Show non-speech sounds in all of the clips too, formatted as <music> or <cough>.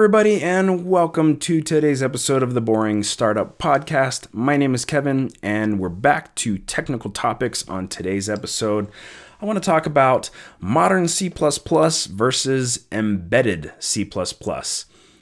everybody, and welcome to today's episode of the Boring Startup Podcast. My name is Kevin, and we're back to technical topics on today's episode. I want to talk about modern C versus embedded C.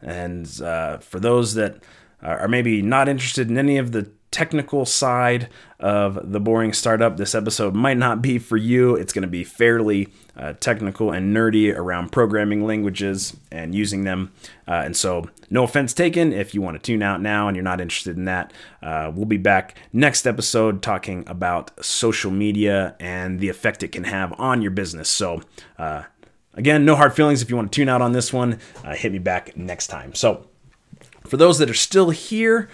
And uh, for those that are maybe not interested in any of the technical side of the boring startup, this episode might not be for you. It's going to be fairly uh, technical and nerdy around programming languages and using them. Uh, and so, no offense taken if you want to tune out now and you're not interested in that. Uh, we'll be back next episode talking about social media and the effect it can have on your business. So, uh, again, no hard feelings if you want to tune out on this one. Uh, hit me back next time. So, for those that are still here,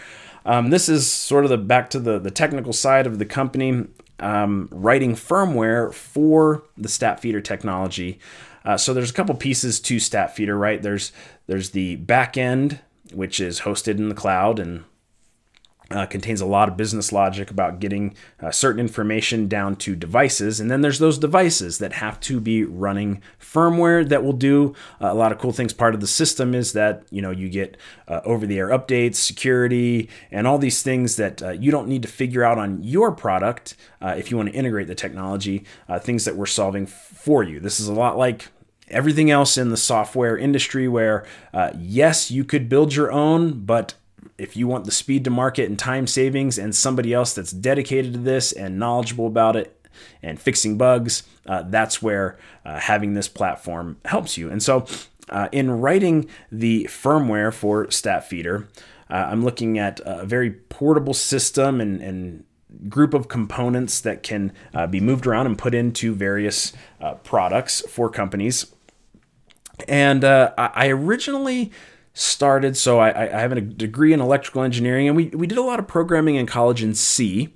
um, this is sort of the back to the, the technical side of the company, um, writing firmware for the StatFeeder technology. Uh, so there's a couple pieces to StatFeeder, right? There's there's the back end, which is hosted in the cloud and uh, contains a lot of business logic about getting uh, certain information down to devices. And then there's those devices that have to be running firmware that will do uh, a lot of cool things. Part of the system is that you know you get uh, over-the-air updates, security, and all these things that uh, you don't need to figure out on your product uh, if you want to integrate the technology. things that we're solving for you. This is a lot like everything else in the software industry where yes you could build your own but if you want the speed to market and time savings and somebody else that's dedicated to this and knowledgeable about it and fixing bugs, uh, that's where uh, having this platform helps you. And so, uh, in writing the firmware for StatFeeder, uh, I'm looking at a very portable system and, and group of components that can uh, be moved around and put into various uh, products for companies. And I originally started. So I, I have a degree in electrical engineering, and we, we did a lot of programming in college in C.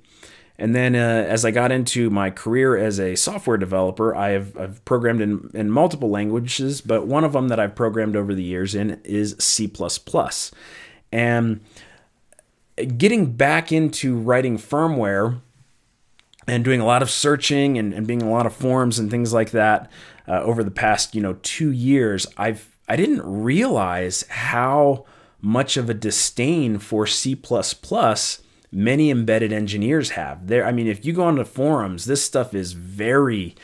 And then uh, as I got into my career as a software developer, I have I've programmed in, in multiple languages, but one of them that I've programmed over the years in is C. And getting back into writing firmware and doing a lot of searching and, and being a lot of forums and things like that uh, over the past you know two years, I've I didn't realize how much of a disdain for C++ many embedded engineers have. There I mean if you go on the forums, this stuff is very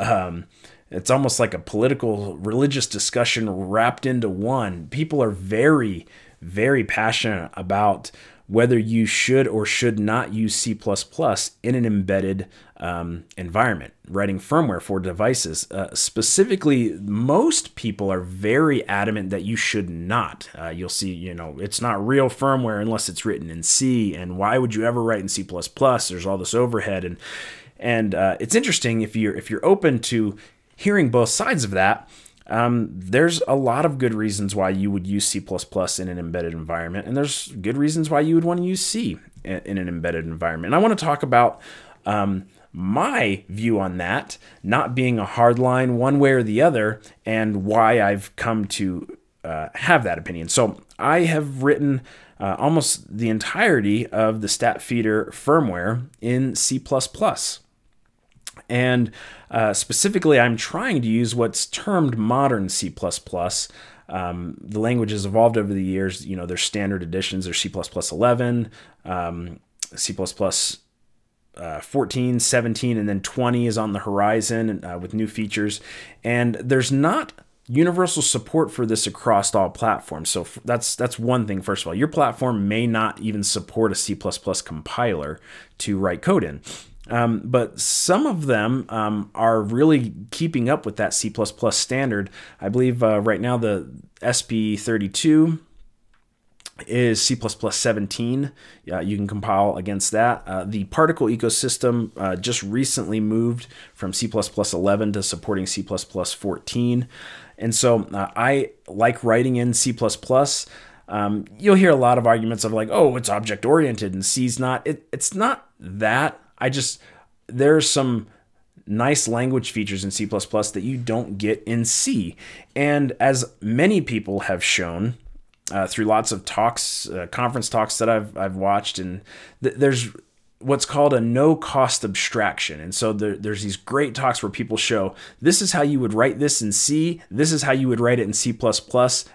um, it's almost like a political religious discussion wrapped into one. People are very very passionate about whether you should or should not use C in an embedded um, environment, writing firmware for devices. Uh, specifically, most people are very adamant that you should not. Uh, you'll see, you know, it's not real firmware unless it's written in C. And why would you ever write in C? There's all this overhead, and and uh, it's interesting if you're if you're open to hearing both sides of that um, there's a lot of good reasons why you would use C in an embedded environment, and there's good reasons why you would want to use C in an embedded environment. And I want to talk about um, my view on that, not being a hard line one way or the other, and why I've come to uh, have that opinion. So I have written uh, almost the entirety of the StatFeeder firmware in C. And uh, specifically, I'm trying to use what's termed modern C. Um, the language has evolved over the years. You know, there's standard editions. There's C++ 11, um, C++ uh, 14, 17, and then 20 is on the horizon uh, with new features. And there's not universal support for this across all platforms. So that's that's one thing. First of all, your platform may not even support a C++ compiler to write code in. Um, but some of them um, are really keeping up with that C standard. I believe uh, right now the ESP32 is C 17. Yeah, you can compile against that. Uh, the particle ecosystem uh, just recently moved from C 11 to supporting C 14. And so uh, I like writing in C. Um, you'll hear a lot of arguments of like, oh, it's object oriented and C's not. It, it's not that. I just there's some nice language features in C++ that you don't get in C. And as many people have shown uh, through lots of talks, uh, conference talks that I've I've watched, and th- there's what's called a no cost abstraction. And so there, there's these great talks where people show this is how you would write this in C, this is how you would write it in C.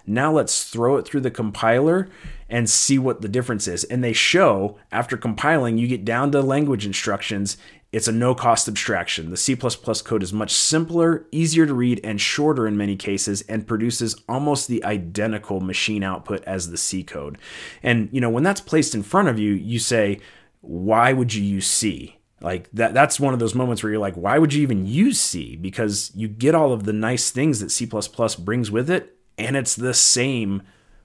Now let's throw it through the compiler and see what the difference is. And they show after compiling, you get down to language instructions. It's a no cost abstraction. The C code is much simpler, easier to read, and shorter in many cases, and produces almost the identical machine output as the C code. And you know, when that's placed in front of you, you say, why would you use C? Like that that's one of those moments where you're like, why would you even use C? Because you get all of the nice things that C brings with it, and it's the same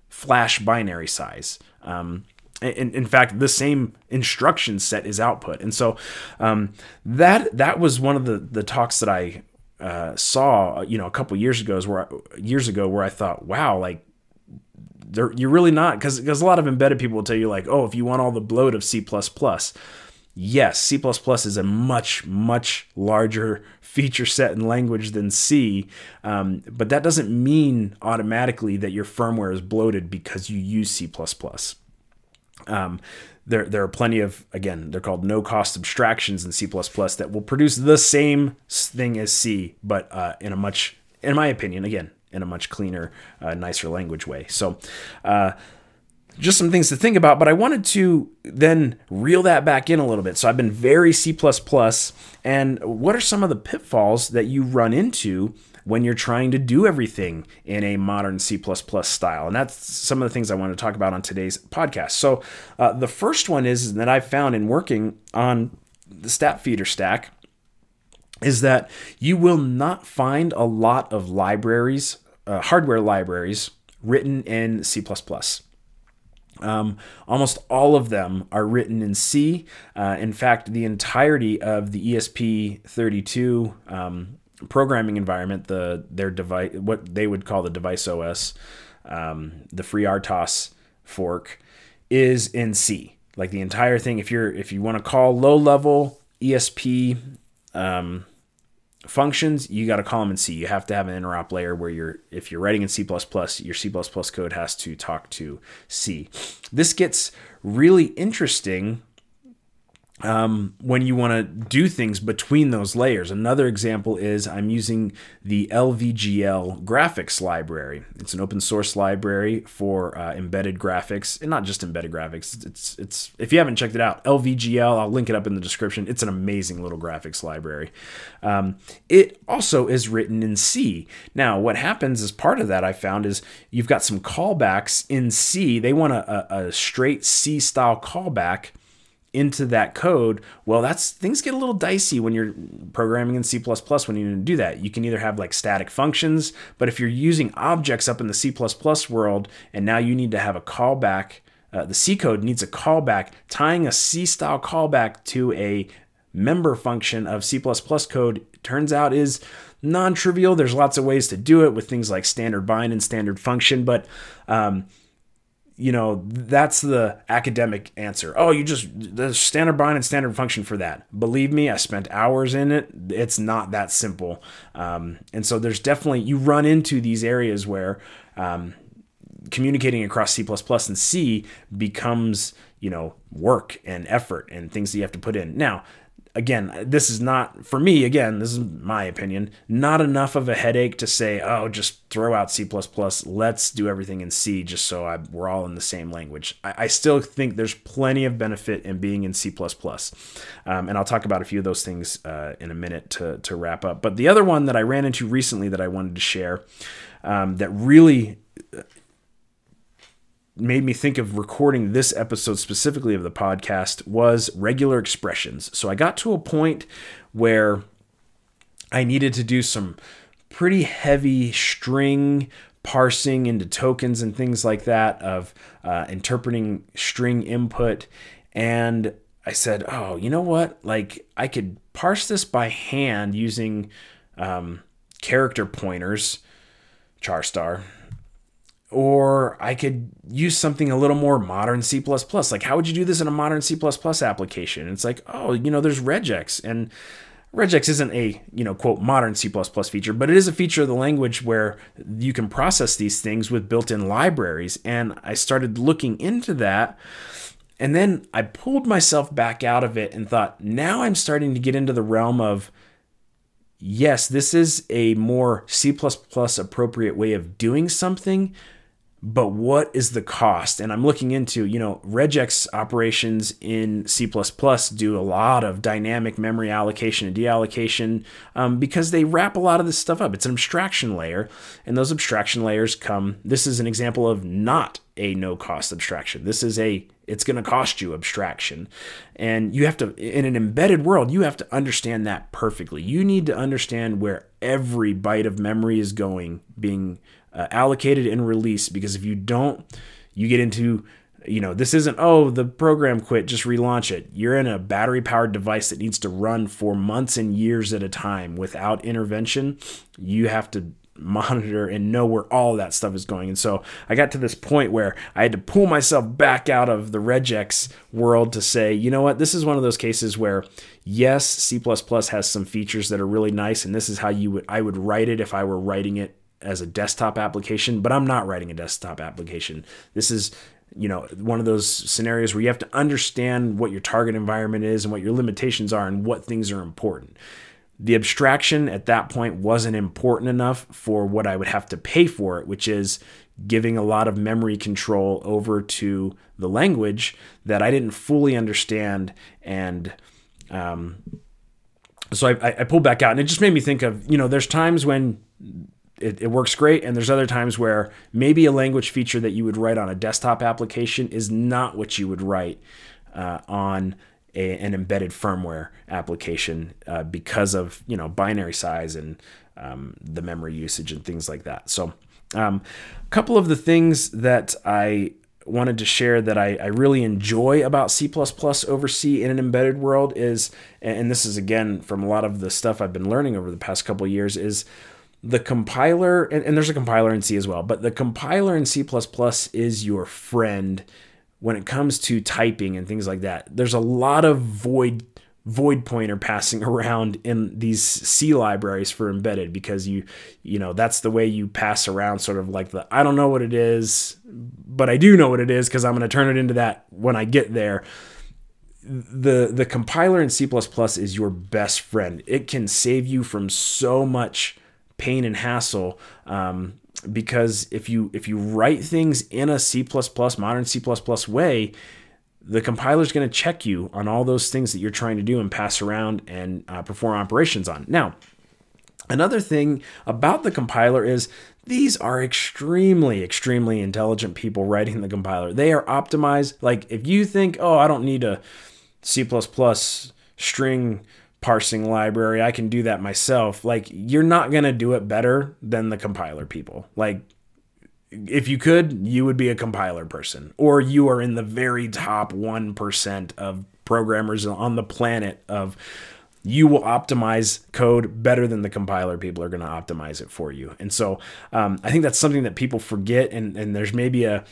flash binary size. Um, in, in fact, the same instruction set is output, and so um, that that was one of the the talks that I uh, saw, you know, a couple years ago, where I, years ago, where I thought, wow, like you're really not because because a lot of embedded people will tell you like, oh, if you want all the bloat of C++, yes, C++ is a much much larger feature set and language than C, um, but that doesn't mean automatically that your firmware is bloated because you use C++. Um, there, there are plenty of again they're called no cost abstractions in C++ that will produce the same thing as C, but uh, in a much, in my opinion, again in a much cleaner, uh, nicer language way. So, uh, just some things to think about, but I wanted to then reel that back in a little bit. So I've been very C, and what are some of the pitfalls that you run into when you're trying to do everything in a modern C style? And that's some of the things I want to talk about on today's podcast. So uh, the first one is that I found in working on the StatFeeder stack is that you will not find a lot of libraries, uh, hardware libraries, written in C. Um, almost all of them are written in C. Uh, in fact, the entirety of the ESP32 um, programming environment, the their device, what they would call the device OS, um, the FreeRTOS fork, is in C. Like the entire thing. If you're if you want to call low level ESP um, functions, you got to call them in C. You have to have an interop layer where you're, if you're writing in C++, your C++ code has to talk to C. This gets really interesting um, when you want to do things between those layers. Another example is I'm using the LVGL graphics library. It's an open source library for uh, embedded graphics, and not just embedded graphics. It's it's if you haven't checked it out, LVGL. I'll link it up in the description. It's an amazing little graphics library. Um, it also is written in C. Now, what happens as part of that I found is you've got some callbacks in C. They want a, a, a straight C style callback into that code, well, that's things get a little dicey when you're programming in C++ when you need to do that. You can either have like static functions, but if you're using objects up in the C++ world and now you need to have a callback, uh, the C code needs a callback, tying a C style callback to a member function of C++ code turns out is non-trivial. There's lots of ways to do it with things like standard bind and standard function, but um, you know, that's the academic answer. Oh, you just the standard bind and standard function for that. Believe me, I spent hours in it. It's not that simple. Um, and so there's definitely you run into these areas where um, communicating across C++ and C becomes you know work and effort and things that you have to put in. Now, again, this is not, for me, again, this is my opinion, not enough of a headache to say, oh, just throw out C, let's do everything in C just so I, we're all in the same language. I, I, still think there's plenty of benefit in being in C. Um, and I'll talk about a few of those things uh, in a minute to, to wrap up. But the other one that I ran into recently that I wanted to share um, that really made me think of recording this episode specifically of the podcast was regular expressions. So I got to a point where I needed to do some pretty heavy string parsing into tokens and things like that of uh, interpreting string input. And I said, oh, you know what? Like I could parse this by hand using um, character pointers, char star, or I could use something a little more modern C++. Like, how would you do this in a modern C++ application? And it's like, oh, you know, there's regex. And regex isn't a, you know, quote, modern C++ feature, but it is a feature of the language where you can process these things with built in libraries. And I started looking into that. And then I pulled myself back out of it and thought, now I'm starting to get into the realm of yes, this is a more C appropriate way of doing something, but what is the cost? And I'm looking into, you know, regex operations in C do a lot of dynamic memory allocation and deallocation um, because they wrap a lot of this stuff up. It's an abstraction layer, and those abstraction layers come. This is an example of not a no cost abstraction. This is a it's going to cost you abstraction. And you have to, in an embedded world, you have to understand that perfectly. You need to understand where every byte of memory is going, being uh, allocated and released because if you don't, you get into you know, this isn't, oh, the program quit, just relaunch it. You're in a battery powered device that needs to run for months and years at a time without intervention. You have to monitor and know where all that stuff is going. And so I got to this point where I had to pull myself back out of the regex world to say, you know what, this is one of those cases where yes, C++ has some features that are really nice and this is how you would I would write it if I were writing it as a desktop application, but I'm not writing a desktop application. This is you know one of those scenarios where you have to understand what your target environment is and what your limitations are and what things are important. The abstraction at that point wasn't important enough for what I would have to pay for it, which is giving a lot of memory control over to the language that I didn't fully understand and um, so I, I pulled back out and it just made me think of you know there's times when it, it, works great. And there's other times where maybe a language feature that you would write on a desktop application is not what you would write uh, on a, an embedded firmware application uh, because of you know binary size and um, the memory usage and things like that. So, um, a couple of the things that I wanted to share that I, I, really enjoy about C over C in an embedded world is, and this is again from a lot of the stuff I've been learning over the past couple years, is the compiler, and, and there's a compiler in C as well, but the compiler in C is your friend when it comes to typing and things like that. There's a lot of void void pointer passing <laughs> around in these C libraries for embedded because you you know that's the way you pass around sort of like the I don't know what it is but I do know what it is because I'm going to turn it into that when I get there the the compiler in C++ is your best friend it can save you from so much pain and hassle um, because if you if you write things in a C++ modern C++ way, the compiler is going to check you on all those things that you're trying to do and pass around and uh, perform operations on. Now, another thing about the compiler is these are extremely extremely intelligent people writing the compiler. They are optimized like if you think, "Oh, I don't need a C++ string parsing library. I can do that myself. Like, you're not going to do it better than the compiler people. Like, if you could, you would be a compiler person, or you are in the very top 1% of programmers on the planet of you will optimize code better than the compiler people are going to optimize it for you. And so um, I think that's something that people forget. And, and there's maybe a,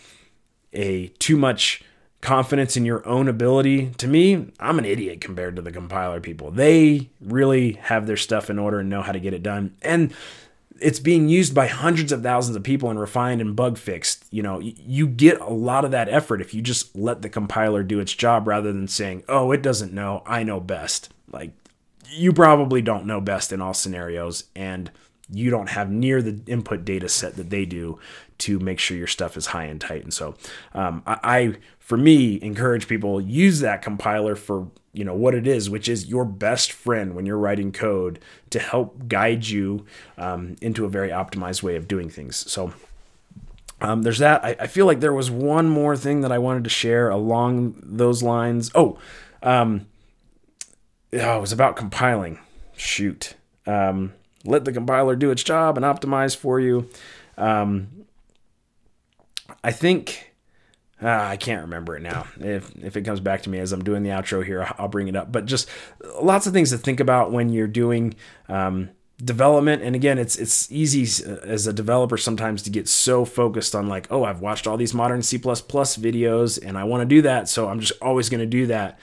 a too much confidence in your own ability. To me, I'm an idiot compared to the compiler people. They really have their stuff in order and know how to get it done. And it's being used by hundreds of thousands of people and refined and bug fixed. You know, you get a lot of that effort if you just let the compiler do its job rather than saying, "Oh, it doesn't know, I know best." Like you probably don't know best in all scenarios and you don't have near the input data set that they do to make sure your stuff is high and tight. And so um, I, I, for me, encourage people use that compiler for you know what it is, which is your best friend when you're writing code to help guide you um, into a very optimized way of doing things. So. Um, there's that. I, I, feel like there was one more thing that I wanted to share along those lines. Oh, um, oh it was about compiling. Shoot. Let the compiler do its job and optimize for you. Um, I think uh, I can't remember it now. If if it comes back to me as I'm doing the outro here, I'll bring it up. But just lots of things to think about when you're doing um, development. And again, it's it's easy as a developer sometimes to get so focused on like, oh, I've watched all these modern C++ videos and I want to do that, so I'm just always going to do that.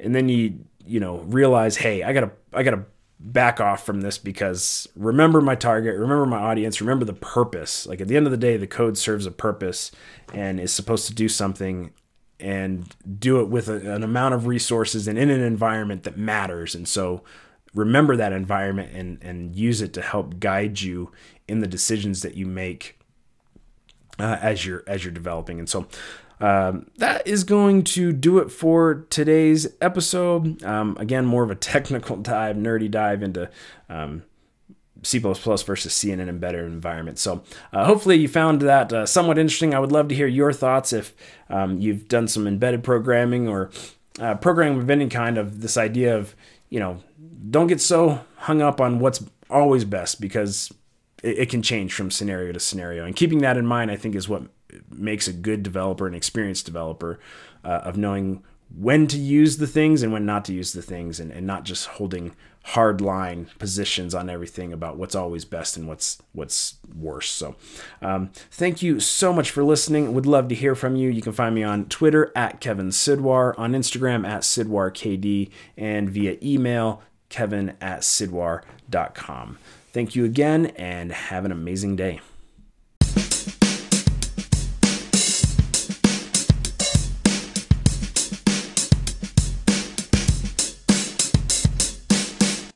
And then you you know realize, hey, I gotta I gotta back off from this because remember my target, remember my audience, remember the purpose. Like at the end of the day, the code serves a purpose and is supposed to do something and do it with a, an amount of resources and in an environment that matters. And so remember that environment and, and use it to help guide you in the decisions that you make uh, as you're as you're developing. And so um, that is going to do it for today's episode. Um, again, more of a <laughs> technical dive, nerdy dive into um, C++ versus C in an embedded environment. So uh, hopefully you found that uh, somewhat interesting. I would love to hear your thoughts if um, you've done some embedded programming or uh, programming of any kind of this idea of, you know, don't get so hung up on what's always best because it, it can change from scenario to scenario. And keeping that in mind, I think, is what makes a good developer, an experienced developer, uh, of knowing when to use the things and when not to use the things and, and not just holding hard line positions on everything about what's always best and what's what's worse. So um, thank you so much for listening. Would love to hear from you. You can find me on twitter at kevin sidwar on instagram at sidwarkd and via email kevin at sidwar.com thank you again and have an amazing day